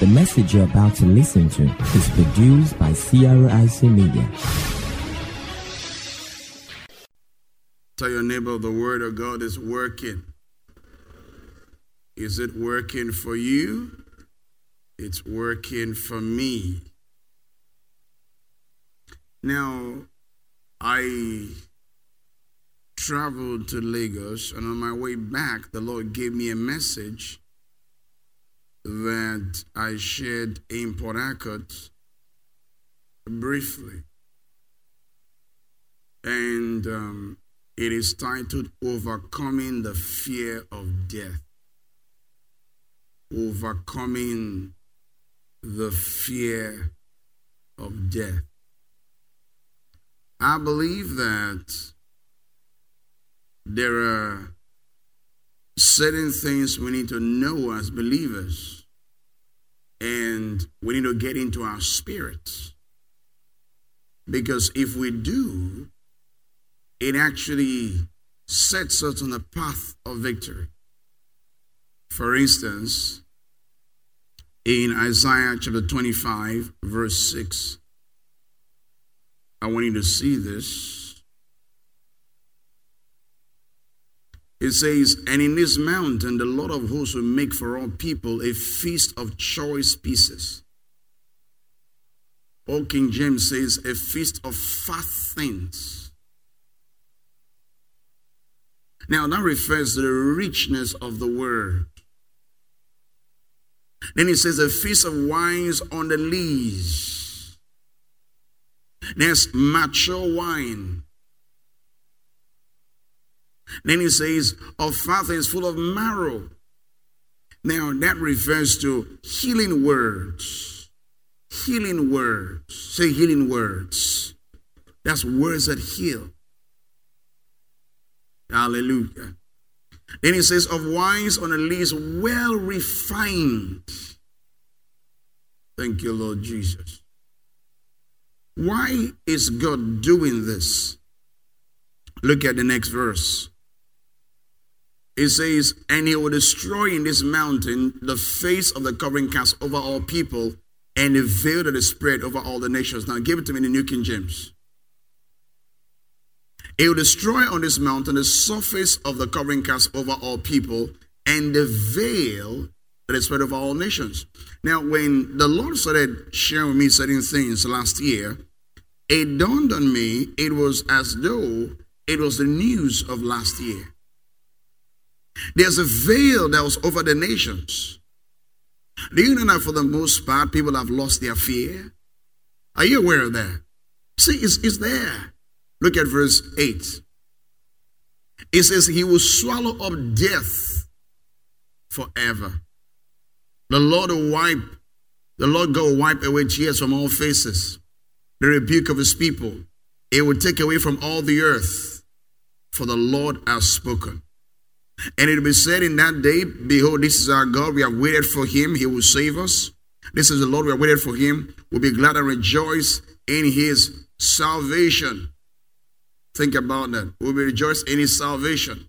The message you're about to listen to is produced by CRIC Media. Tell your neighbor the word of God is working. Is it working for you? It's working for me. Now, I traveled to Lagos, and on my way back, the Lord gave me a message that I shared in Port Harcourt briefly. And um, it is titled Overcoming the Fear of Death. Overcoming the Fear of Death. I believe that there are certain things we need to know as believers, and we need to get into our spirits. Because if we do, it actually sets us on the path of victory. For instance, in Isaiah chapter 25, verse 6, I want you to see this. It says, And in this mountain, the Lord of hosts will make for all people a feast of choice pieces. Old King James says, A feast of fat things. Now, that refers to the richness of the word. Then it says, A feast of wines on the lees. There's mature wine. Then he says, Of father is full of marrow. Now that refers to healing words. Healing words. Say healing words. That's words that heal. Hallelujah. Then he says, Of wines on a least well refined. Thank you, Lord Jesus. Why is God doing this? Look at the next verse. It says, And he will destroy in this mountain the face of the covering cast over all people and the veil that is spread over all the nations. Now give it to me in the New King James. He will destroy on this mountain the surface of the covering cast over all people and the veil that is spread over all nations. Now, when the Lord started sharing with me certain things last year, it dawned on me it was as though it was the news of last year. There's a veil that was over the nations. Do you know that for the most part, people have lost their fear? Are you aware of that? See, it's, it's there. Look at verse 8. It says, He will swallow up death forever. The Lord will wipe, the Lord God will wipe away tears from all faces, the rebuke of his people. It will take away from all the earth, for the Lord has spoken. And it will be said in that day, Behold, this is our God. We have waited for him. He will save us. This is the Lord. We have waited for him. We'll be glad and rejoice in his salvation. Think about that. We'll be rejoiced in his salvation.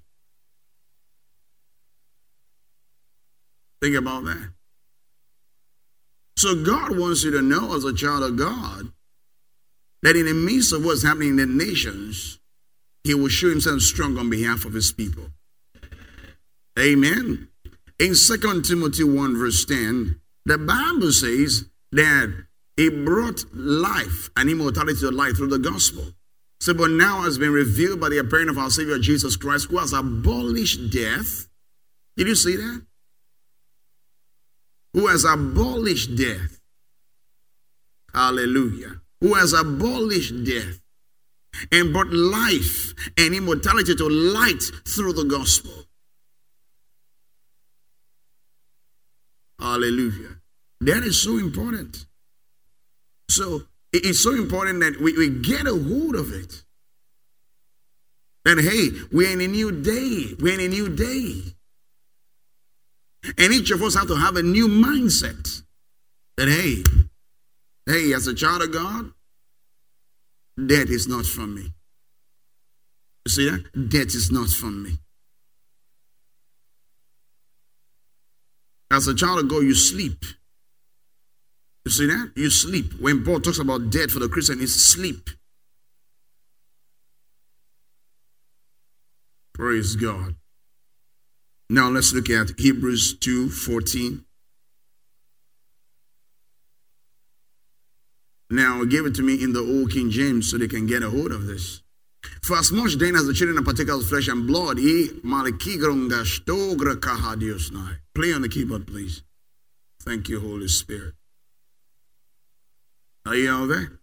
Think about that. So God wants you to know as a child of God that in the midst of what's happening in the nations, he will show himself strong on behalf of his people. Amen. In 2 Timothy 1, verse 10, the Bible says that he brought life and immortality to life through the gospel. So, but now has been revealed by the appearing of our Savior Jesus Christ, who has abolished death. Did you see that? Who has abolished death. Hallelujah. Who has abolished death and brought life and immortality to light through the gospel. Hallelujah. That is so important. So it's so important that we, we get a hold of it. And hey, we're in a new day. We're in a new day. And each of us have to have a new mindset that hey, hey, as a child of God, death is not from me. You see that? Death is not from me. As a child of God, you sleep. You see that? You sleep. When Paul talks about death for the Christian, it's sleep. Praise God. Now let's look at Hebrews 2 14. Now give it to me in the old King James so they can get a hold of this. For as much then as the children are partakers of flesh and blood, he malikigronga stogra kahadios Play on the keyboard, please. Thank you, Holy Spirit. Are you all there?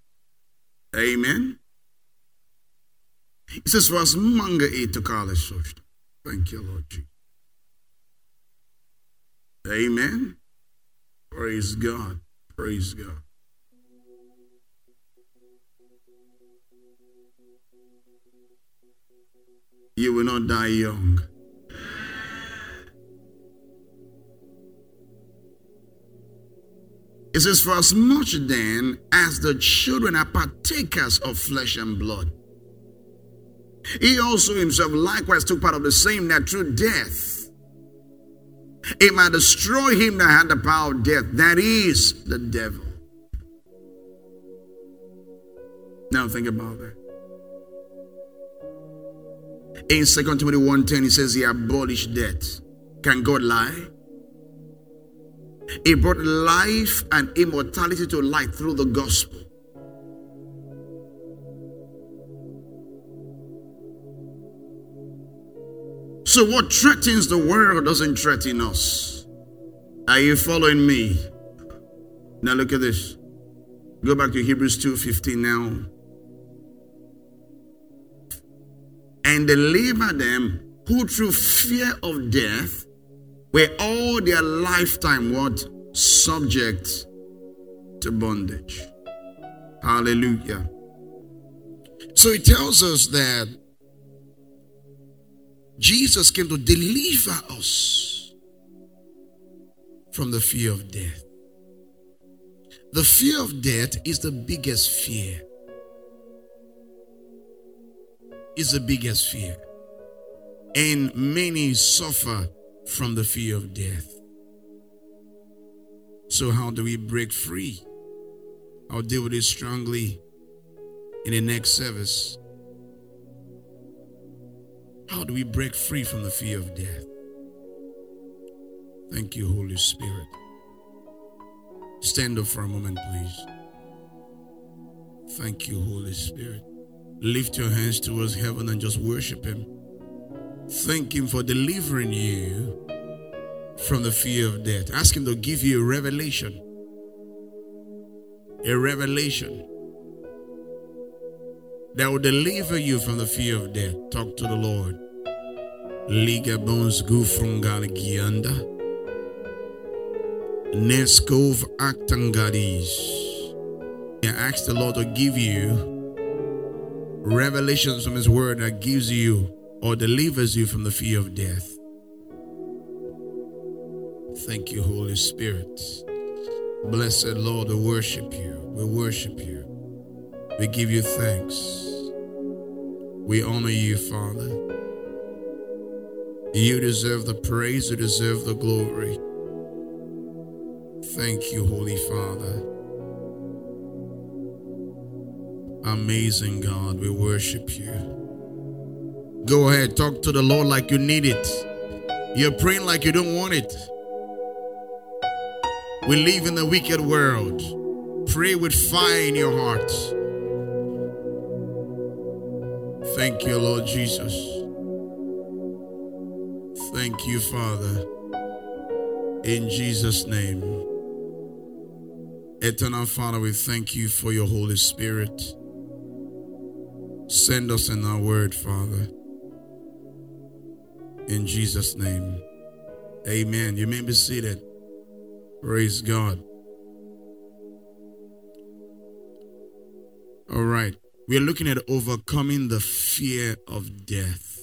Amen. Says, was manga to college Thank you, Lord Jesus. Amen. Praise God. Praise God. You will not die young. It says, For as much then as the children are partakers of flesh and blood, he also himself likewise took part of the same that through death it might destroy him that had the power of death, that is the devil. Now think about that. In 2 Timothy 1:10, he says he abolished death. Can God lie? He brought life and immortality to light through the gospel. So, what threatens the world doesn't threaten us. Are you following me? Now, look at this. Go back to Hebrews 2:15 now. and deliver them who through fear of death were all their lifetime what subject to bondage. Hallelujah. So it tells us that jesus came to deliver us from the fear of death. The fear of death is the biggest fear. Is the biggest fear. And many suffer from the fear of death. So, how do we break free? I'll deal with it strongly in the next service. How do we break free from the fear of death? Thank you, Holy Spirit. Stand up for a moment, please. Thank you, Holy Spirit. Lift your hands towards heaven and just worship Him. Thank Him for delivering you from the fear of death. Ask Him to give you a revelation. A revelation that will deliver you from the fear of death. Talk to the Lord. Liga bones gufrungaligianda. Neskov actangadis. Ask the Lord to give you revelations from His Word that gives you or delivers you from the fear of death. Thank you, Holy Spirit. Blessed Lord, we worship you. We worship you. We give you thanks. We honor you, Father. You deserve the praise, you deserve the glory. Thank you, Holy Father. Amazing God, we worship you. Go ahead, talk to the Lord like you need it. You're praying like you don't want it. We live in a wicked world. Pray with fire in your heart. Thank you, Lord Jesus. Thank you, Father. In Jesus' name. Eternal Father, we thank you for your Holy Spirit. Send us in our word, Father. In Jesus' name. Amen. You may be seated. Praise God. All right. We're looking at overcoming the fear of death.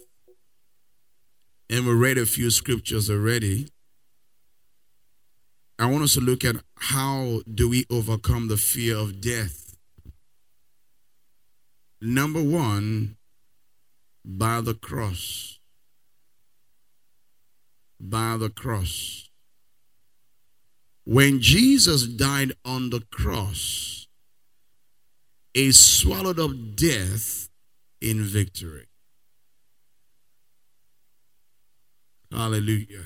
And we read a few scriptures already. I want us to look at how do we overcome the fear of death. Number one, by the cross. By the cross. when Jesus died on the cross, he swallowed up death in victory. Hallelujah.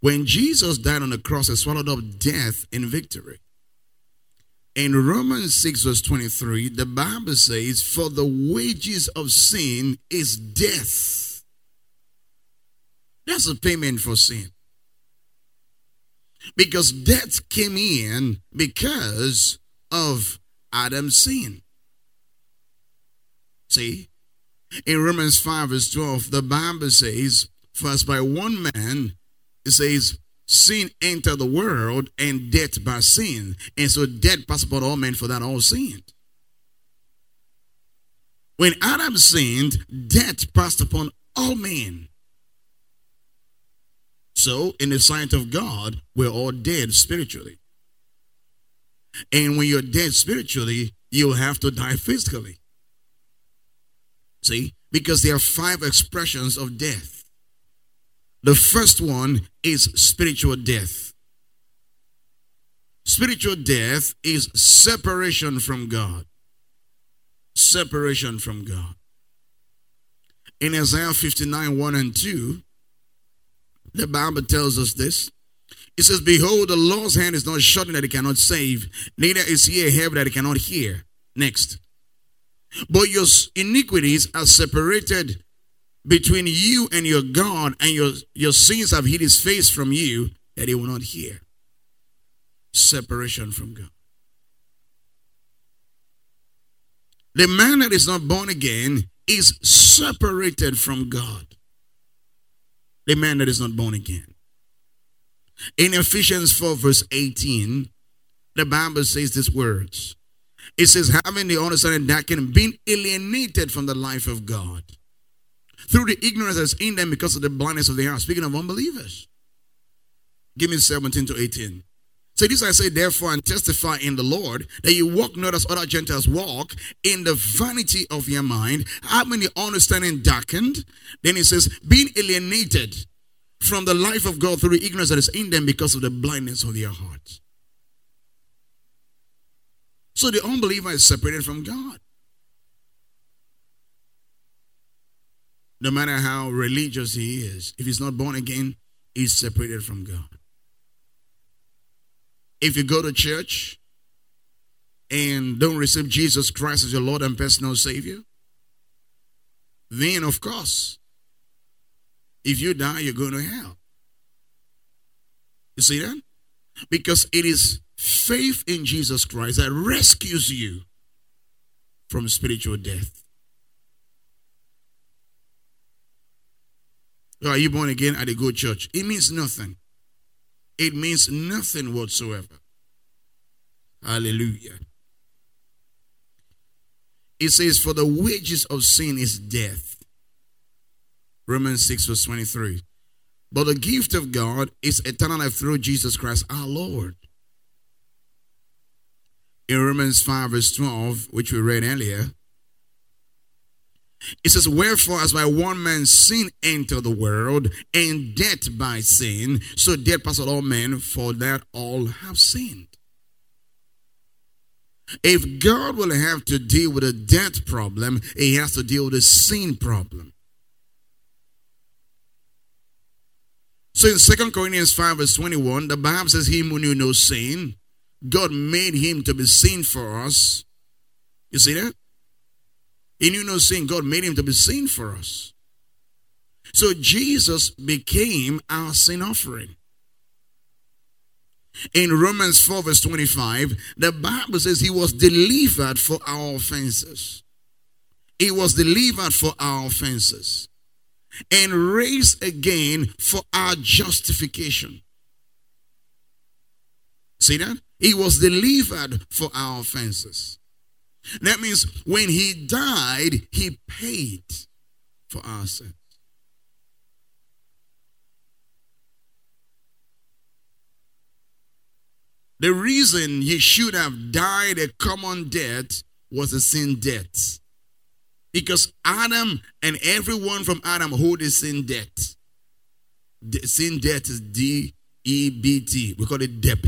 When Jesus died on the cross, he swallowed up death in victory. In Romans 6, verse 23, the Bible says, For the wages of sin is death. That's a payment for sin. Because death came in because of Adam's sin. See? In Romans 5, verse 12, the Bible says, First by one man, it says, sin entered the world and death by sin. And so death passed upon all men for that all sinned. When Adam sinned, death passed upon all men. So, in the sight of God, we're all dead spiritually. And when you're dead spiritually, you'll have to die physically. See? Because there are five expressions of death. The first one is spiritual death. Spiritual death is separation from God. Separation from God. In Isaiah 59 1 and 2, the Bible tells us this. It says, Behold, the Lord's hand is not shortened that he cannot save, neither is he a heaven that he cannot hear. Next. But your iniquities are separated between you and your God, and your, your sins have hid his face from you that he will not hear. Separation from God. The man that is not born again is separated from God. The man that is not born again. In Ephesians 4, verse 18, the Bible says these words. It says, having the understanding that can be alienated from the life of God through the ignorance that's in them because of the blindness of the heart. Speaking of unbelievers. Give me 17 to 18. So this I say, therefore, and testify in the Lord that you walk not as other Gentiles walk in the vanity of your mind, having the understanding darkened. Then he says, being alienated from the life of God through the ignorance that is in them because of the blindness of their hearts. So the unbeliever is separated from God. No matter how religious he is, if he's not born again, he's separated from God. If you go to church and don't receive Jesus Christ as your Lord and personal Savior, then of course, if you die, you're going to hell. You see that? Because it is faith in Jesus Christ that rescues you from spiritual death. Are you born again at a good church? It means nothing. It means nothing whatsoever. Hallelujah. It says, For the wages of sin is death. Romans 6, verse 23. But the gift of God is eternal life through Jesus Christ our Lord. In Romans 5, verse 12, which we read earlier, it says, Wherefore, as by one man sin entered the world, and death by sin, so death passed all men, for that all have sinned. If God will have to deal with a death problem, he has to deal with a sin problem. So in 2 Corinthians 5, verse 21, the Bible says, Him who knew no sin, God made him to be sin for us. You see that? He knew no sin. God made him to be sin for us. So Jesus became our sin offering. In Romans 4, verse 25, the Bible says he was delivered for our offenses. He was delivered for our offenses and raised again for our justification. See that? He was delivered for our offenses. That means when he died, he paid for our sins. The reason he should have died a common death was a sin death. Because Adam and everyone from Adam hold a sin debt. Sin debt is D E B T. We call it debt,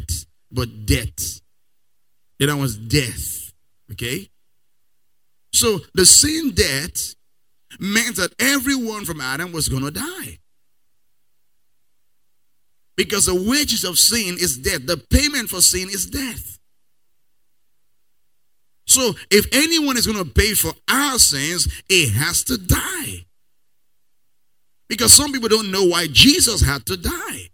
but debt. The other was death. Okay? So the sin debt meant that everyone from Adam was going to die. Because the wages of sin is death. The payment for sin is death. So if anyone is going to pay for our sins, it has to die. Because some people don't know why Jesus had to die.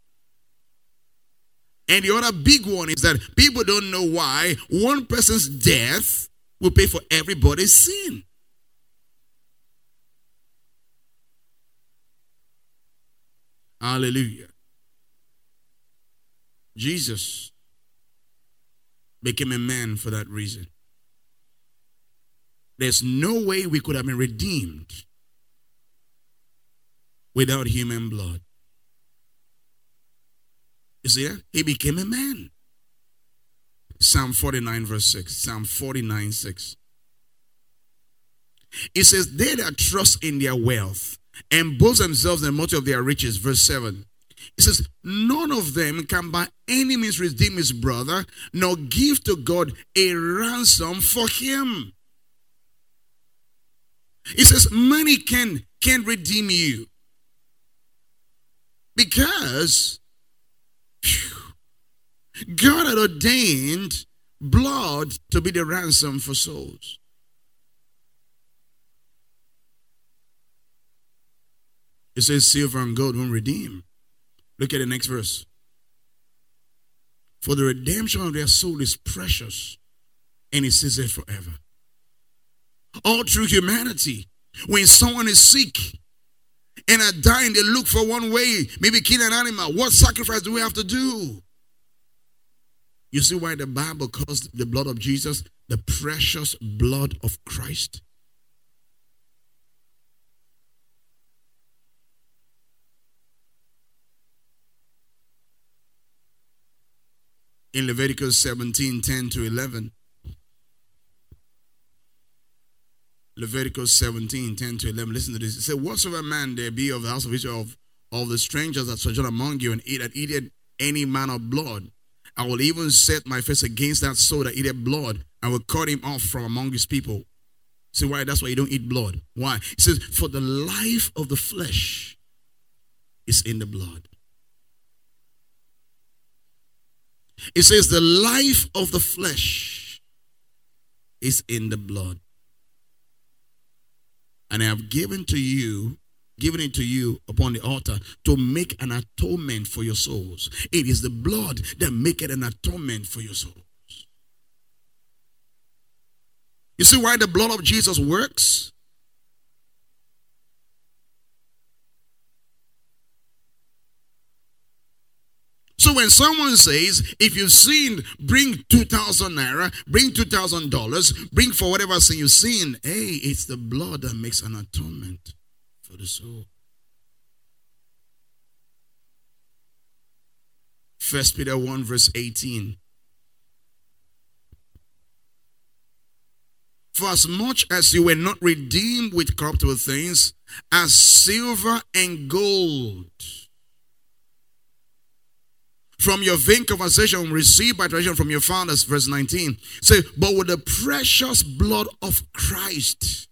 And the other big one is that people don't know why one person's death will pay for everybody's sin. Hallelujah. Jesus became a man for that reason. There's no way we could have been redeemed without human blood. You see that? He became a man. Psalm 49, verse 6. Psalm 49, 6. It says, They that trust in their wealth and boast themselves in the multitude of their riches. Verse 7. It says, None of them can by any means redeem his brother, nor give to God a ransom for him. It says, Money can, can redeem you. Because God had ordained blood to be the ransom for souls. It says, Silver and gold won't redeem. Look at the next verse. For the redemption of their soul is precious, and it says it forever. All through humanity, when someone is sick and are dying, they look for one way, maybe kill an animal. What sacrifice do we have to do? You see why the Bible calls the blood of Jesus the precious blood of Christ? in Leviticus 17 10 to 11. Leviticus 17 10 to 11. Listen to this. It said, Whatsoever man there be of the house of Israel, of, of the strangers that sojourn among you, and eat that eateth any man of blood, I will even set my face against that soul that eateth blood, I will cut him off from among his people. See why? That's why you don't eat blood. Why? It says, For the life of the flesh is in the blood. It says, The life of the flesh is in the blood. And I have given to you, given it to you upon the altar to make an atonement for your souls. It is the blood that maketh an atonement for your souls. You see why the blood of Jesus works? So when someone says, if you've sinned, bring 2,000 naira, bring $2,000, bring for whatever sin you've sinned, hey, it's the blood that makes an atonement for the soul. First Peter 1, verse 18. For as much as you were not redeemed with corruptible things, as silver and gold from your vain conversation received by tradition from your fathers, verse 19. Say, but with the precious blood of Christ,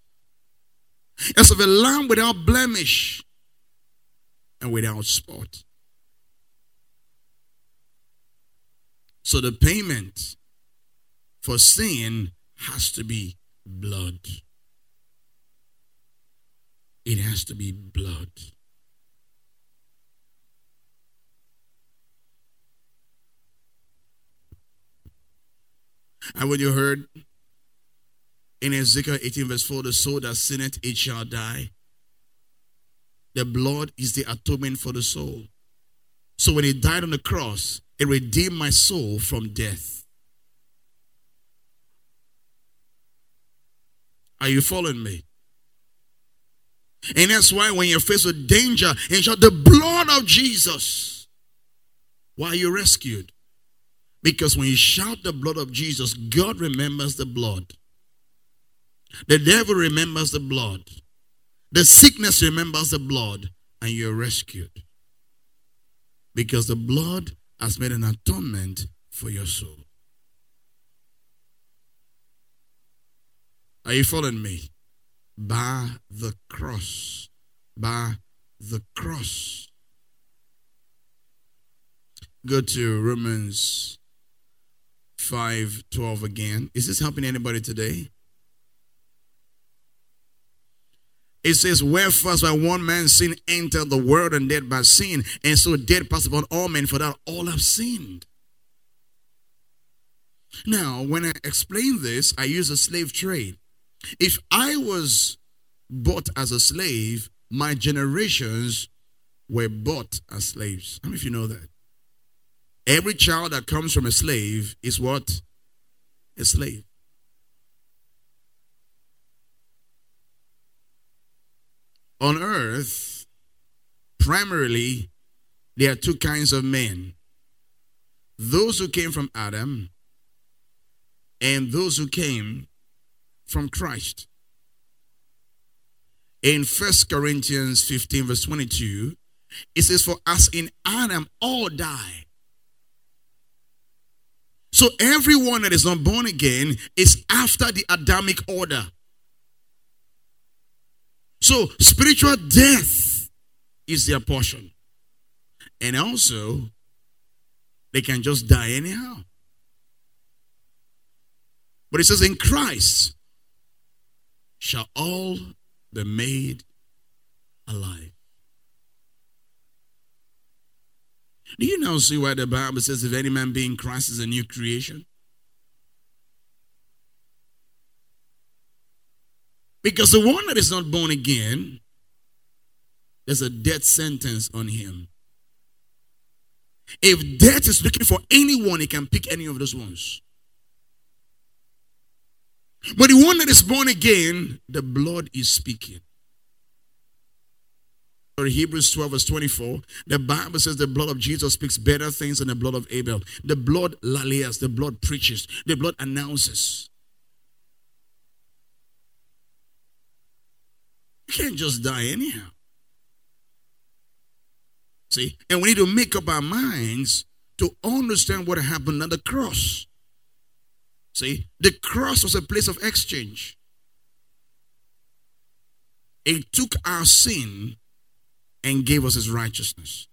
as of a lamb without blemish and without spot. So the payment for sin has to be blood. It has to be blood. And when you heard in Ezekiel 18, verse 4, the soul that sinneth, it shall die. The blood is the atonement for the soul. So when he died on the cross, it redeemed my soul from death. Are you following me? And that's why when you're faced with danger, and shout the blood of Jesus, why are you rescued? Because when you shout the blood of Jesus, God remembers the blood. The devil remembers the blood. The sickness remembers the blood, and you're rescued. Because the blood has made an atonement for your soul. Are you following me? By the cross. By the cross. Go to Romans 5 12 again. Is this helping anybody today? It says, Wherefore, by one man sin entered the world, and death by sin, and so death passed upon all men, for that all have sinned. Now, when I explain this, I use a slave trade. If I was bought as a slave, my generations were bought as slaves. How many of you know that? Every child that comes from a slave is what? A slave. On earth, primarily, there are two kinds of men those who came from Adam and those who came from Christ. In First Corinthians 15, verse 22, it says, For us in Adam all die. So everyone that is not born again is after the Adamic order. So spiritual death is their portion. And also, they can just die anyhow. But it says, In Christ shall all be made alive. Do you now see why the Bible says, if any man be in Christ is a new creation? Because the one that is not born again, there's a death sentence on him. If death is looking for anyone, he can pick any of those ones. But the one that is born again, the blood is speaking. Hebrews 12, verse 24, the Bible says the blood of Jesus speaks better things than the blood of Abel. The blood lallias, the blood preaches, the blood announces. You can't just die anyhow. See, and we need to make up our minds to understand what happened at the cross. See, the cross was a place of exchange. It took our sin and gave us his righteousness.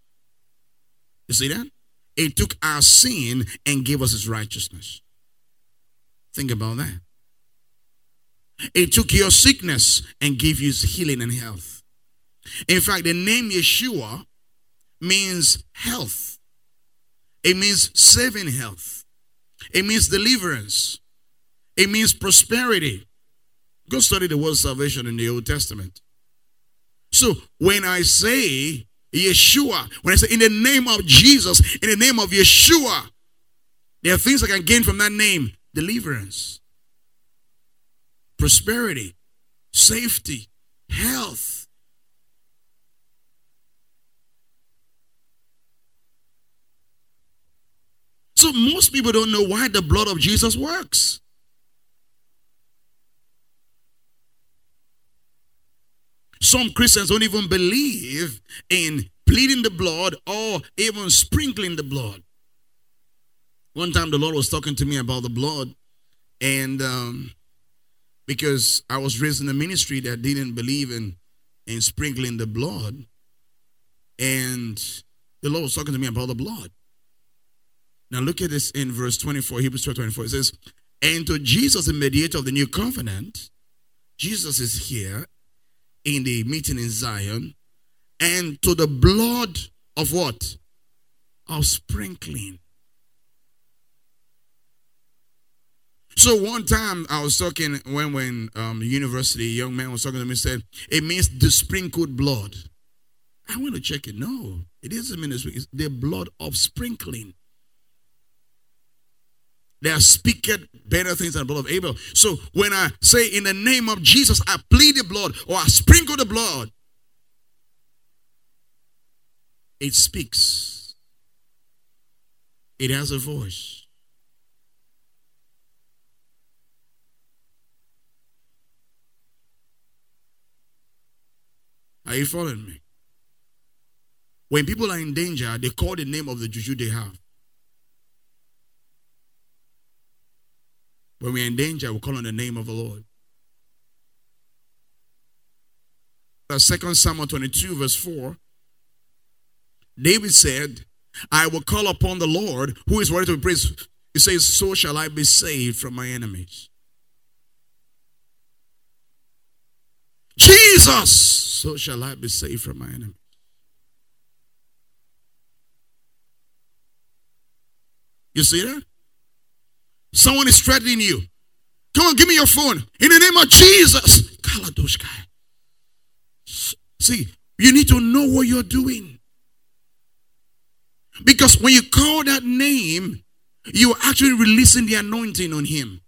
You see that? It took our sin and gave us his righteousness. Think about that. It took your sickness and gave you healing and health. In fact, the name Yeshua means health. It means saving health. It means deliverance. It means prosperity. Go study the word salvation in the Old Testament. So when I say Yeshua, when I say in the name of Jesus, in the name of Yeshua, there are things I can gain from that name deliverance, prosperity, safety, health. So most people don't know why the blood of Jesus works. Some Christians don't even believe in pleading the blood or even sprinkling the blood. One time the Lord was talking to me about the blood, and um, because I was raised in a ministry that didn't believe in, in sprinkling the blood, and the Lord was talking to me about the blood. Now look at this in verse 24, Hebrews 12 24. It says, And to Jesus, the mediator of the new covenant, Jesus is here in the meeting in Zion, and to the blood of what? Of sprinkling. So one time I was talking when when um, university, young man was talking to me, said it means the sprinkled blood. I want to check it. No, it doesn't mean it's the blood of sprinkling. They are speaking better things than the blood of Abel. So when I say in the name of Jesus, I plead the blood or I sprinkle the blood, it speaks. It has a voice. Are you following me? When people are in danger, they call the name of the juju they have. When we're in danger, we call on the name of the Lord. 2 second Samuel 22, verse 4, David said, I will call upon the Lord who is worthy to be praised. He says, So shall I be saved from my enemies. Jesus, so shall I be saved from my enemies. You see that? Someone is threatening you. Come on, give me your phone. In the name of Jesus. See, you need to know what you're doing. Because when you call that name, you're actually releasing the anointing on him.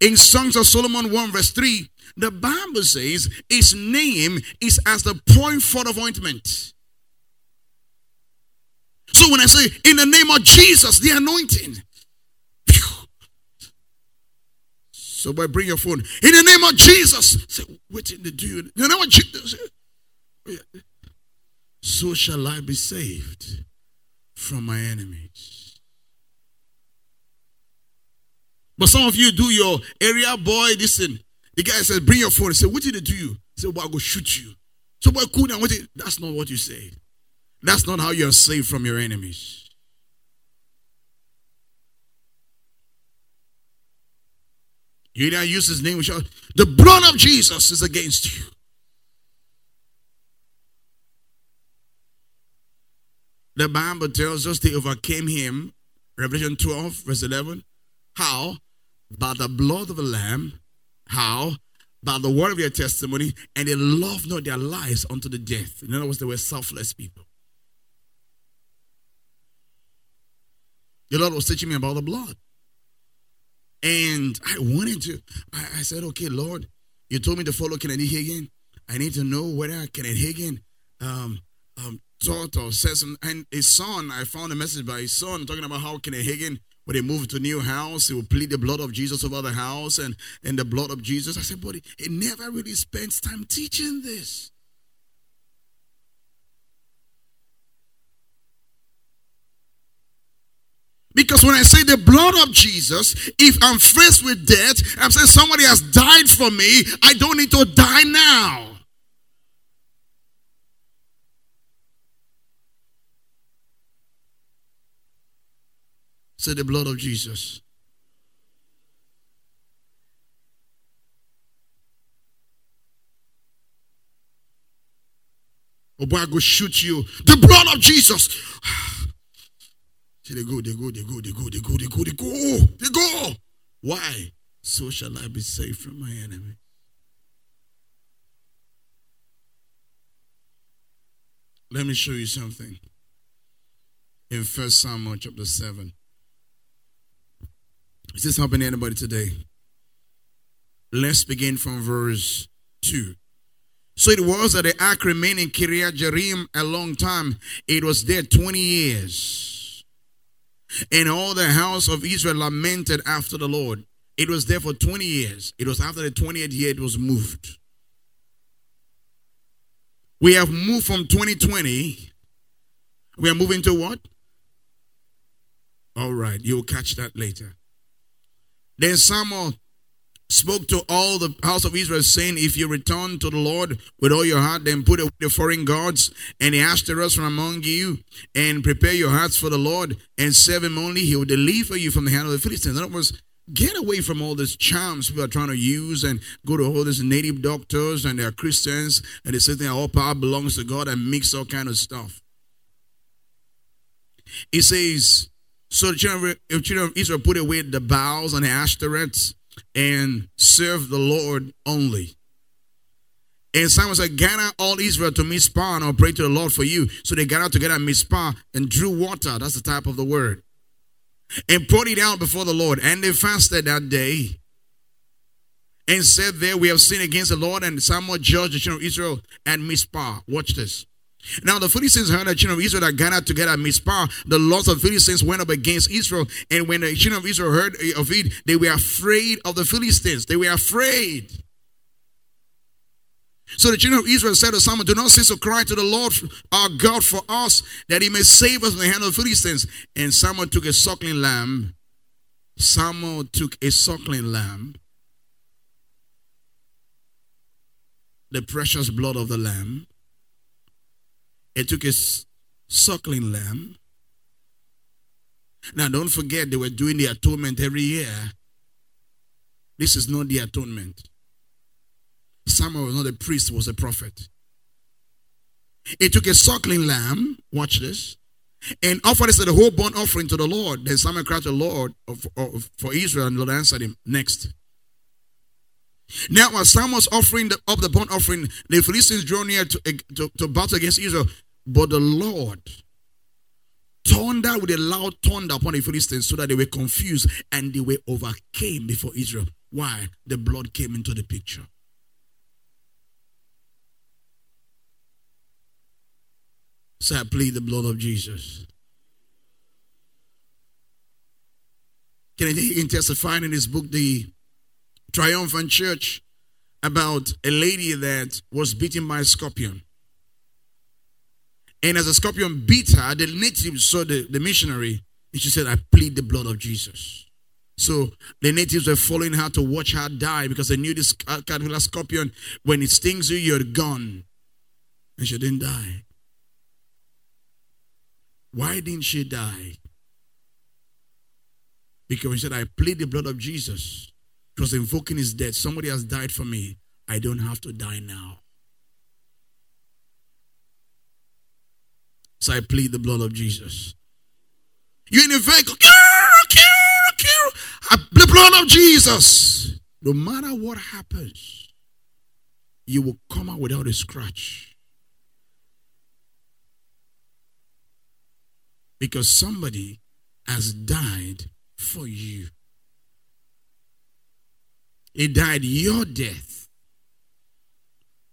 In Songs of Solomon 1, verse 3, the Bible says his name is as the point forth of ointment. So when I say in the name of Jesus, the anointing. So boy, bring your phone. In the name of Jesus. Say, what in the do? In the name of Jesus. So shall I be saved from my enemies. But some of you do your area boy, listen. The guy says, bring your phone. He said, what did they do you? He said, well, I'll go shoot you. So boy, cool down. What did, that's not what you said. That's not how you're saved from your enemies. You didn't use his name. The blood of Jesus is against you. The Bible tells us they overcame him. Revelation 12, verse 11. How? By the blood of the Lamb. How? By the word of their testimony. And they loved not their lives unto the death. In other words, they were selfless people. The Lord was teaching me about the blood. And I wanted to, I, I said, okay, Lord, you told me to follow Kenneth Hagin. I need to know whether Kenneth Hagin um, um, taught or some, and his son, I found a message by his son talking about how Kenneth Hagin, when they moved to a new house, they would plead the blood of Jesus over the house and, and the blood of Jesus. I said, but he never really spends time teaching this. Because when I say the blood of Jesus, if I'm faced with death, I'm saying somebody has died for me, I don't need to die now. Say the blood of Jesus. Oh boy, I go shoot you. The blood of Jesus. See, they go, they go, they go, they go, they go, they go, they go, they go. Why? So shall I be saved from my enemy. Let me show you something. In First Samuel chapter 7. Is this to anybody today? Let's begin from verse 2. So it was that the ark remained in Kiriath Jearim a long time. It was there 20 years. And all the house of Israel lamented after the Lord. It was there for 20 years. It was after the 20th year it was moved. We have moved from 2020. We are moving to what? All right, you'll catch that later. Then Samuel spoke to all the house of Israel, saying, If you return to the Lord with all your heart, then put away the foreign gods and the Ashtoreths from among you, and prepare your hearts for the Lord, and serve him only. He will deliver you from the hand of the Philistines. In other words, get away from all these charms people are trying to use and go to all these native doctors and they're Christians and they say that all power belongs to God and mix all kind of stuff. He says, so the children of, children of Israel put away the Baals and the Ashtoreths and serve the Lord only. And Samuel said, Gather all Israel to Mizpah and I'll pray to the Lord for you. So they gathered together at Mizpah and drew water. That's the type of the word. And poured it out before the Lord. And they fasted that day and said, There we have sinned against the Lord. And Samuel judged the children of Israel at Mizpah. Watch this. Now the Philistines heard the children of Israel that gathered together at Mizpah. The lords of Philistines went up against Israel. And when the children of Israel heard eh, of it, they were afraid of the Philistines. They were afraid. So the children of Israel said to Samuel, Do not cease to cry to the Lord our God for us, that he may save us from the hand of the Philistines. And Samuel took a suckling lamb Samuel took a suckling lamb, the precious blood of the lamb. He took a suckling lamb. Now, don't forget, they were doing the atonement every year. This is not the atonement. Samuel was not a priest, was a prophet. He took a suckling lamb, watch this, and offered it as a whole burnt offering to the Lord. Then Samuel cried to the Lord of, of, for Israel, and the Lord answered him. Next. Now, while Samuel was offering the, up the burnt offering, the Philistines drew near to, to, to battle against Israel. But the Lord thundered with a loud thunder upon the Philistines so that they were confused and they were overcame before Israel. Why? The blood came into the picture. So I plead the blood of Jesus. Kenneth testified in his book, The Triumphant Church, about a lady that was beaten by a scorpion. And as the scorpion beat her, the natives saw the, the missionary and she said, I plead the blood of Jesus. So the natives were following her to watch her die because they knew this caterpillar scorpion, when it stings you, you're gone. And she didn't die. Why didn't she die? Because she said, I plead the blood of Jesus. It was invoking his death. Somebody has died for me. I don't have to die now. So I plead the blood of Jesus. You're in a vehicle. The blood of Jesus. No matter what happens, you will come out without a scratch. Because somebody has died for you. He died your death.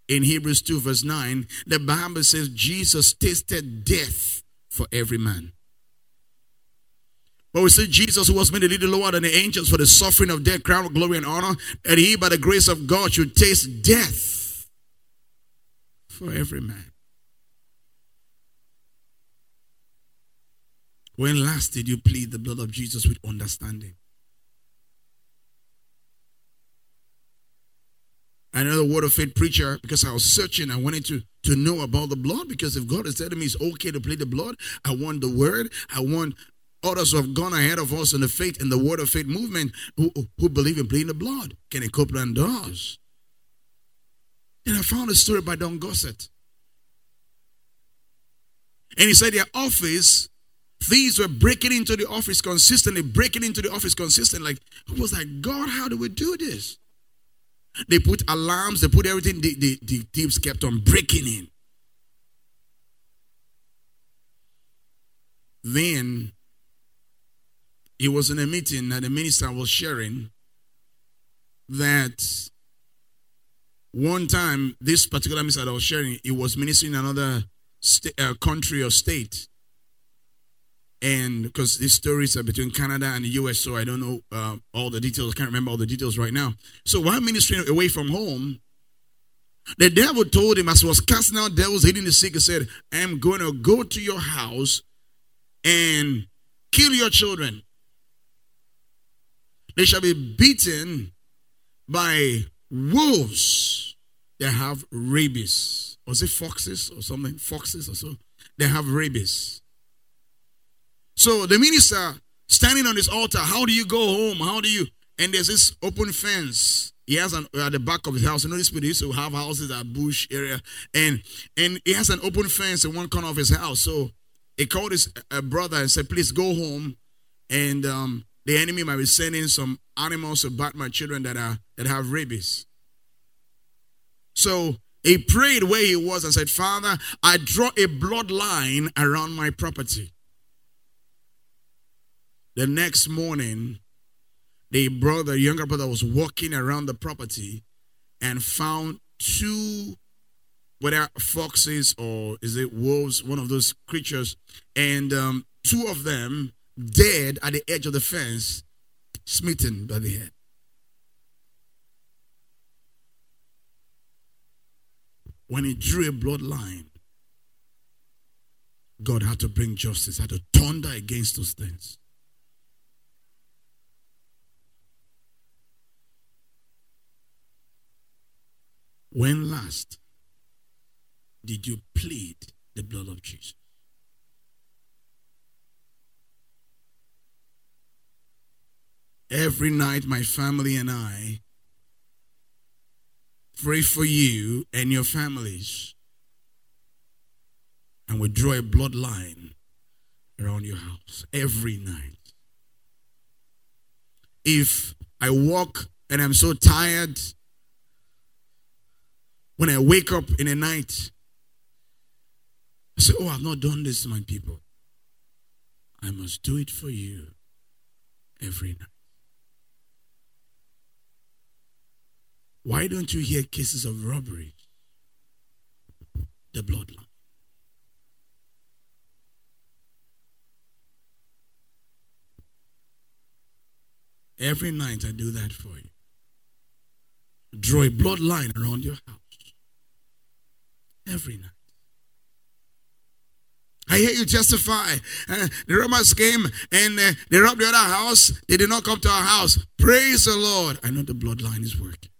In Hebrews 2, verse 9, the Bible says Jesus tasted death for every man. But we see Jesus, who was made a little lower than the angels for the suffering of death, crown of glory and honor, and he, by the grace of God, should taste death for every man. When last did you plead the blood of Jesus with understanding? I know the word of faith preacher because I was searching. I wanted to, to know about the blood because if God is telling me it's okay to play the blood, I want the word. I want others who have gone ahead of us in the faith and the word of faith movement who, who believe in playing the blood. Kenneth Copeland does. And I found a story by Don Gossett. And he said their office Thieves were breaking into the office consistently, breaking into the office consistently. Like, it was like, God, how do we do this? They put alarms, they put everything, the, the, the thieves kept on breaking in. Then he was in a meeting that the minister was sharing that one time this particular minister was sharing, he was ministering in another st- uh, country or state and because these stories are between Canada and the US, so I don't know uh, all the details. I can't remember all the details right now. So while ministering away from home, the devil told him, as was casting out devils, healing the sick, he said, I'm going to go to your house and kill your children. They shall be beaten by wolves that have rabies. Was it foxes or something? Foxes or so? They have rabies. So the minister standing on this altar, how do you go home? How do you? And there's this open fence. He has an at the back of his house. You know, this people used to have houses at bush area, and and he has an open fence in one corner of his house. So he called his uh, brother and said, "Please go home, and um, the enemy might be sending some animals to bite my children that are that have rabies." So he prayed where he was and said, "Father, I draw a bloodline around my property." The next morning, the brother, younger brother, was walking around the property and found two, whether foxes or is it wolves, one of those creatures, and um, two of them dead at the edge of the fence, smitten by the head. When he drew a bloodline, God had to bring justice, had to thunder against those things. When last did you plead the blood of Jesus? Every night, my family and I pray for you and your families. And we draw a bloodline around your house every night. If I walk and I'm so tired, when I wake up in the night, I say, Oh, I've not done this to my people. I must do it for you every night. Why don't you hear cases of robbery? The bloodline. Every night I do that for you. Draw a bloodline around your house. Every night. I hear you testify. Uh, the Romans came and uh, they robbed the other house. They did not come to our house. Praise the Lord. I know the bloodline is working.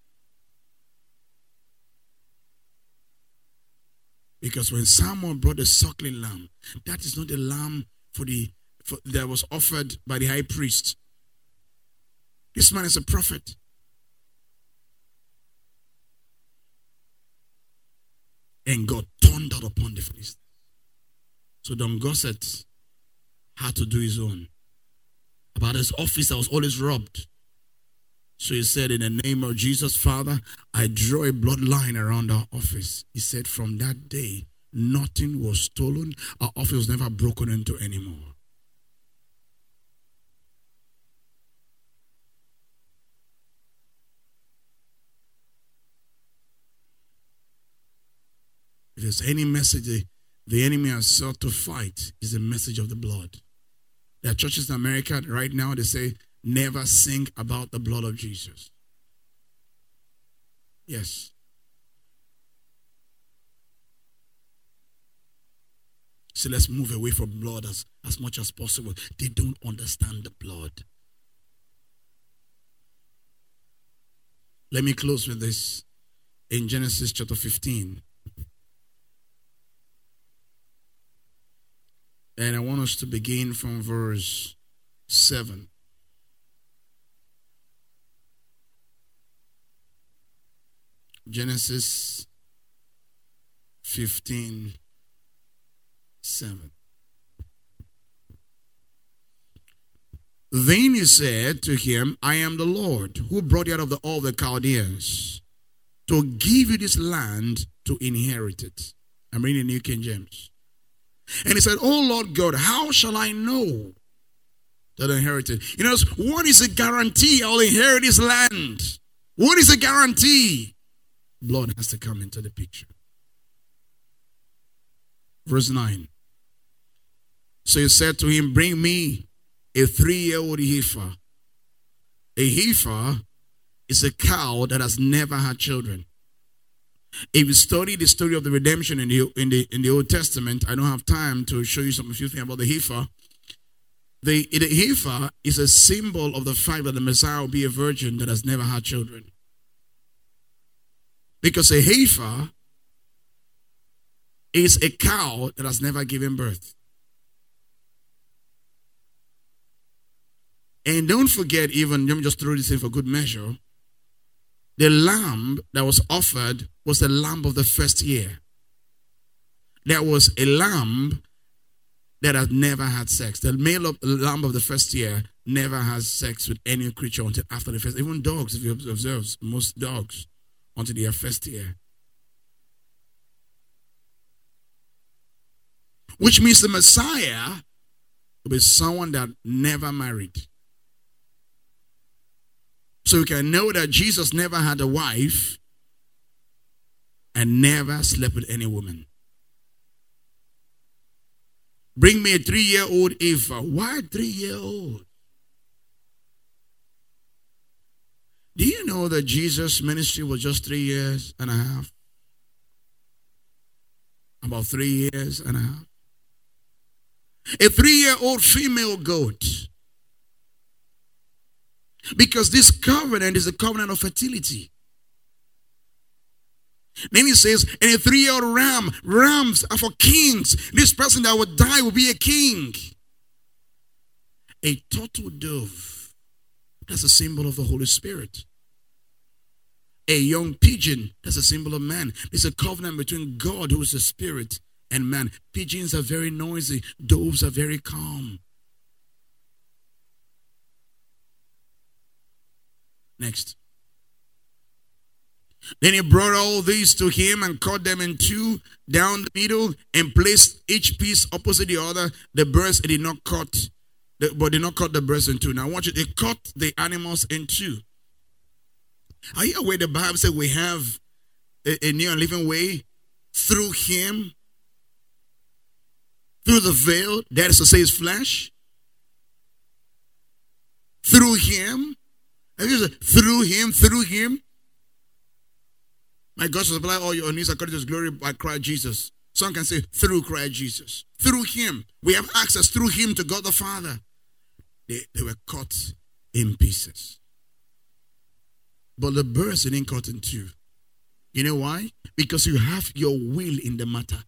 Because when someone brought a suckling lamb, that is not the lamb for the for, that was offered by the high priest. This man is a prophet. And God turned out upon the Philistines. So Don Gossett had to do his own. About his office I was always robbed. So he said, In the name of Jesus, Father, I draw a bloodline around our office. He said, From that day, nothing was stolen. Our office was never broken into anymore. If there's any message the, the enemy has sought to fight, is the message of the blood. There are churches in America right now, they say, never sing about the blood of Jesus. Yes. So let's move away from blood as, as much as possible. They don't understand the blood. Let me close with this in Genesis chapter 15. And I want us to begin from verse 7. Genesis 15 7. Then he said to him, I am the Lord who brought you out of the, Ur the Chaldeans to give you this land to inherit it. I'm reading New King James. And he said, Oh Lord God, how shall I know that inherited? You know, what is a guarantee I'll inherit this land? What is a guarantee? Blood has to come into the picture. Verse 9. So he said to him, Bring me a three year old heifer. A heifer is a cow that has never had children. If you study the story of the redemption in the, in the, in the Old Testament, I don't have time to show you some few things about the heifer. The, the heifer is a symbol of the fact that the Messiah will be a virgin that has never had children. Because a heifer is a cow that has never given birth. And don't forget, even, let me just throw this in for good measure. The lamb that was offered was the lamb of the first year. There was a lamb that had never had sex. The male of, the lamb of the first year never has sex with any creature until after the first. Even dogs, if you observe, most dogs until their first year. Which means the Messiah will be someone that never married. So we can know that Jesus never had a wife and never slept with any woman. Bring me a three year old heifer. Why three year old? Do you know that Jesus' ministry was just three years and a half? About three years and a half. A three year old female goat because this covenant is a covenant of fertility. Then he says, and a three year old ram, rams are for kings. This person that would die will be a king. A turtle dove, that's a symbol of the Holy Spirit. A young pigeon, that's a symbol of man. It's a covenant between God, who is the Spirit, and man. Pigeons are very noisy, doves are very calm. Next. Then he brought all these to him and cut them in two down the middle and placed each piece opposite the other. The breast did not cut, but did not cut the breast in two. Now watch you to cut the animals in two. Are you aware the Bible said we have a, a new and living way through him? Through the veil, that is to say, his flesh. Through him. Through him, through him. My God shall supply all your needs according to his glory by Christ Jesus. Some can say through Christ Jesus. Through him. We have access through him to God the Father. They, they were cut in pieces. But the birds didn't cut in two. You know why? Because you have your will in the matter.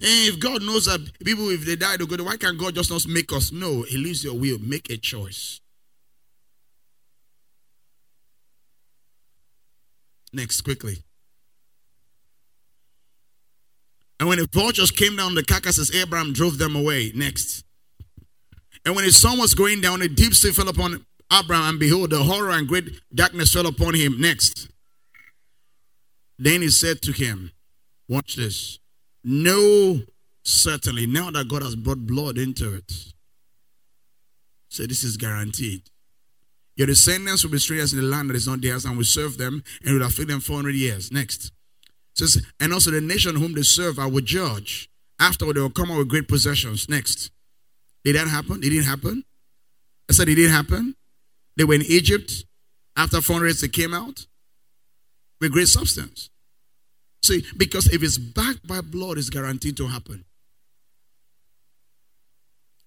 If God knows that people, if they die, they go, to, why can't God just not make us? No, He leaves your will. Make a choice. Next, quickly. And when the vultures came down the carcasses, Abraham drove them away. Next. And when his sun was going down, a deep sleep fell upon Abraham, and behold, the horror and great darkness fell upon him. Next. Then he said to him, Watch this. No, certainly, now that God has brought blood into it. So this is guaranteed. Your descendants will be strangers in the land that is not theirs and will serve them and will afflict them 400 years. Next. says, and also the nation whom they serve I will judge. Afterward, they will come out with great possessions. Next. Did that happen? It didn't happen. I said it didn't happen. They were in Egypt. After 400 years, they came out with great substance. See, because if it's backed by blood, is guaranteed to happen.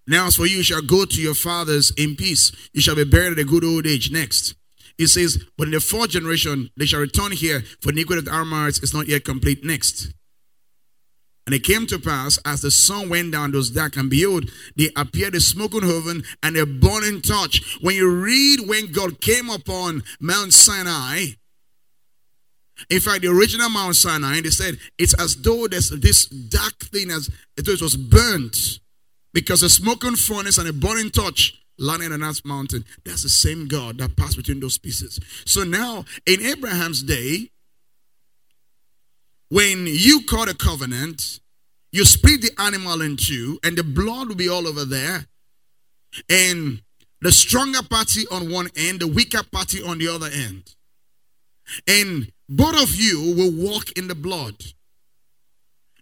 Now, as for you, you shall go to your fathers in peace. You shall be buried at a good old age. Next. It says, But in the fourth generation, they shall return here, for the iniquity of the Amorites is not yet complete. Next. And it came to pass as the sun went down, was dark, and behold, they appeared a smoking oven and a burning torch. When you read when God came upon Mount Sinai, in fact, the original Mount Sinai, they said it's as though there's this dark thing as though it was burnt because a smoking furnace and a burning torch landed on that mountain. That's the same God that passed between those pieces. So now, in Abraham's day, when you cut a covenant, you split the animal in two, and the blood will be all over there. And the stronger party on one end, the weaker party on the other end. And both of you will walk in the blood.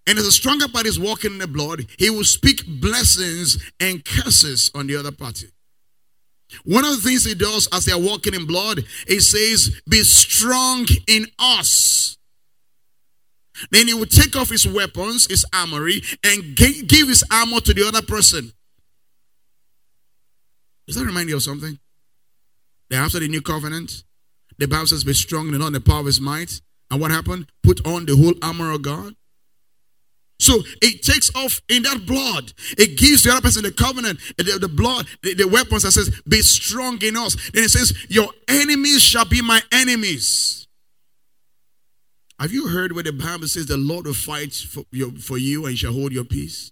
And as the stronger party is walking in the blood, he will speak blessings and curses on the other party. One of the things he does as they are walking in blood, he says, Be strong in us. Then he will take off his weapons, his armory, and give his armor to the other person. Does that remind you of something? That after the new covenant, the Bible says, Be strong and on the power of his might. And what happened? Put on the whole armor of God. So it takes off in that blood. It gives the other person the covenant, the, the blood, the, the, weapons that says, Be strong in us. Then it says, Your enemies shall be my enemies. Have you heard where the Bible says the Lord will fight for, your, for you and shall hold your peace?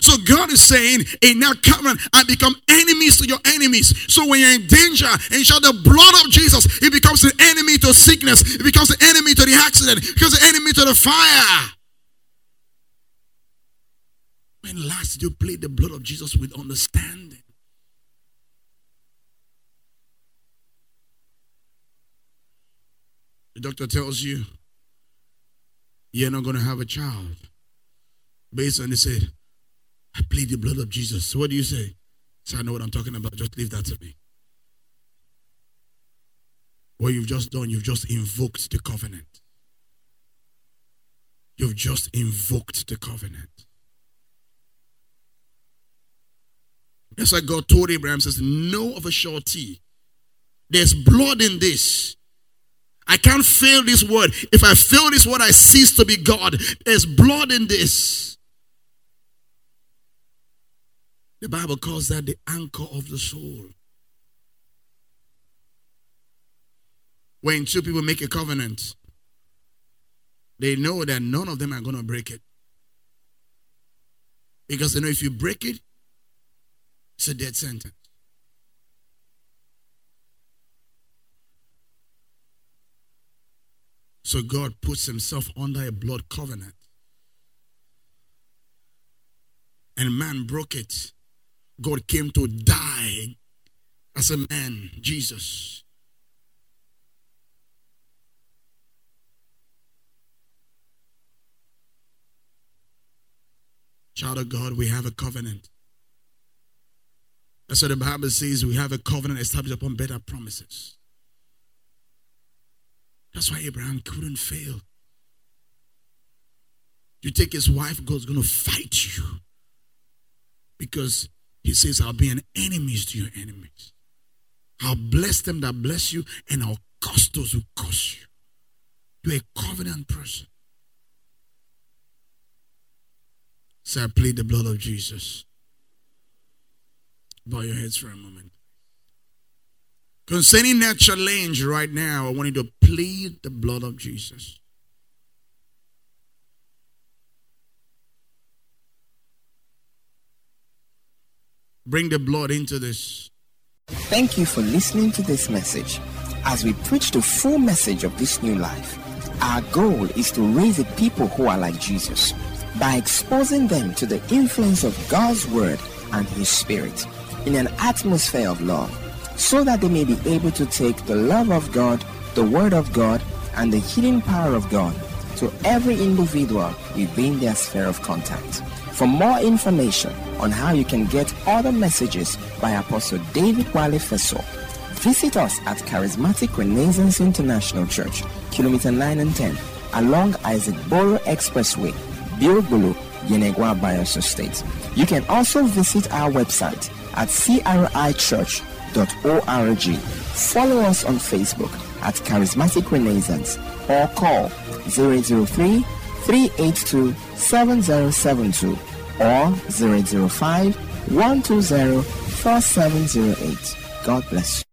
So God is saying, in that covenant, I become enemies to your enemies. So when you're in danger and you the blood of Jesus, it becomes an enemy to sickness. It becomes an enemy to the accident. It becomes an enemy to the fire. When last you play the blood of Jesus with understanding? The doctor tells you you're not going to have a child. Based on, he said, I plead the blood of Jesus. So what do you say? So I know what I'm talking about. Just leave that to me. What you've just done, you've just invoked the covenant. You've just invoked the covenant. That's why God told Abraham, says, Know of a surety. There's blood in this. I can't fail this word. If I fail this word, I cease to be God. There's blood in this. The Bible calls that the anchor of the soul. When two people make a covenant, they know that none of them are going to break it. Because they know if you break it, it's a dead sentence. So God puts himself under a blood covenant. And man broke it. God came to die as a man, Jesus. Child of God, we have a covenant. That's what the Bible says. We have a covenant established upon better promises. That's why Abraham couldn't fail. You take his wife, God's going to fight you. Because he says, I'll be an enemy to your enemies. I'll bless them that bless you, and I'll curse those who curse you. You're a covenant person. So I plead the blood of Jesus. Bow your heads for a moment. Concerning that challenge right now, I want you to plead the blood of Jesus. Bring the blood into this. Thank you for listening to this message. As we preach the full message of this new life, our goal is to raise a people who are like Jesus by exposing them to the influence of God's Word and His Spirit in an atmosphere of love so that they may be able to take the love of God, the Word of God, and the healing power of God to every individual within their sphere of contact. For more information on how you can get other messages by Apostle David Wale Feso, visit us at Charismatic Renaissance International Church, Kilometer 9 and 10, along Isaac Boro Expressway, Biogbolo, Yenagoa Bayelsa State. You can also visit our website at crichurch.org. Follow us on Facebook at Charismatic Renaissance or call 003 382 7072 or 005 120 4708. God bless you.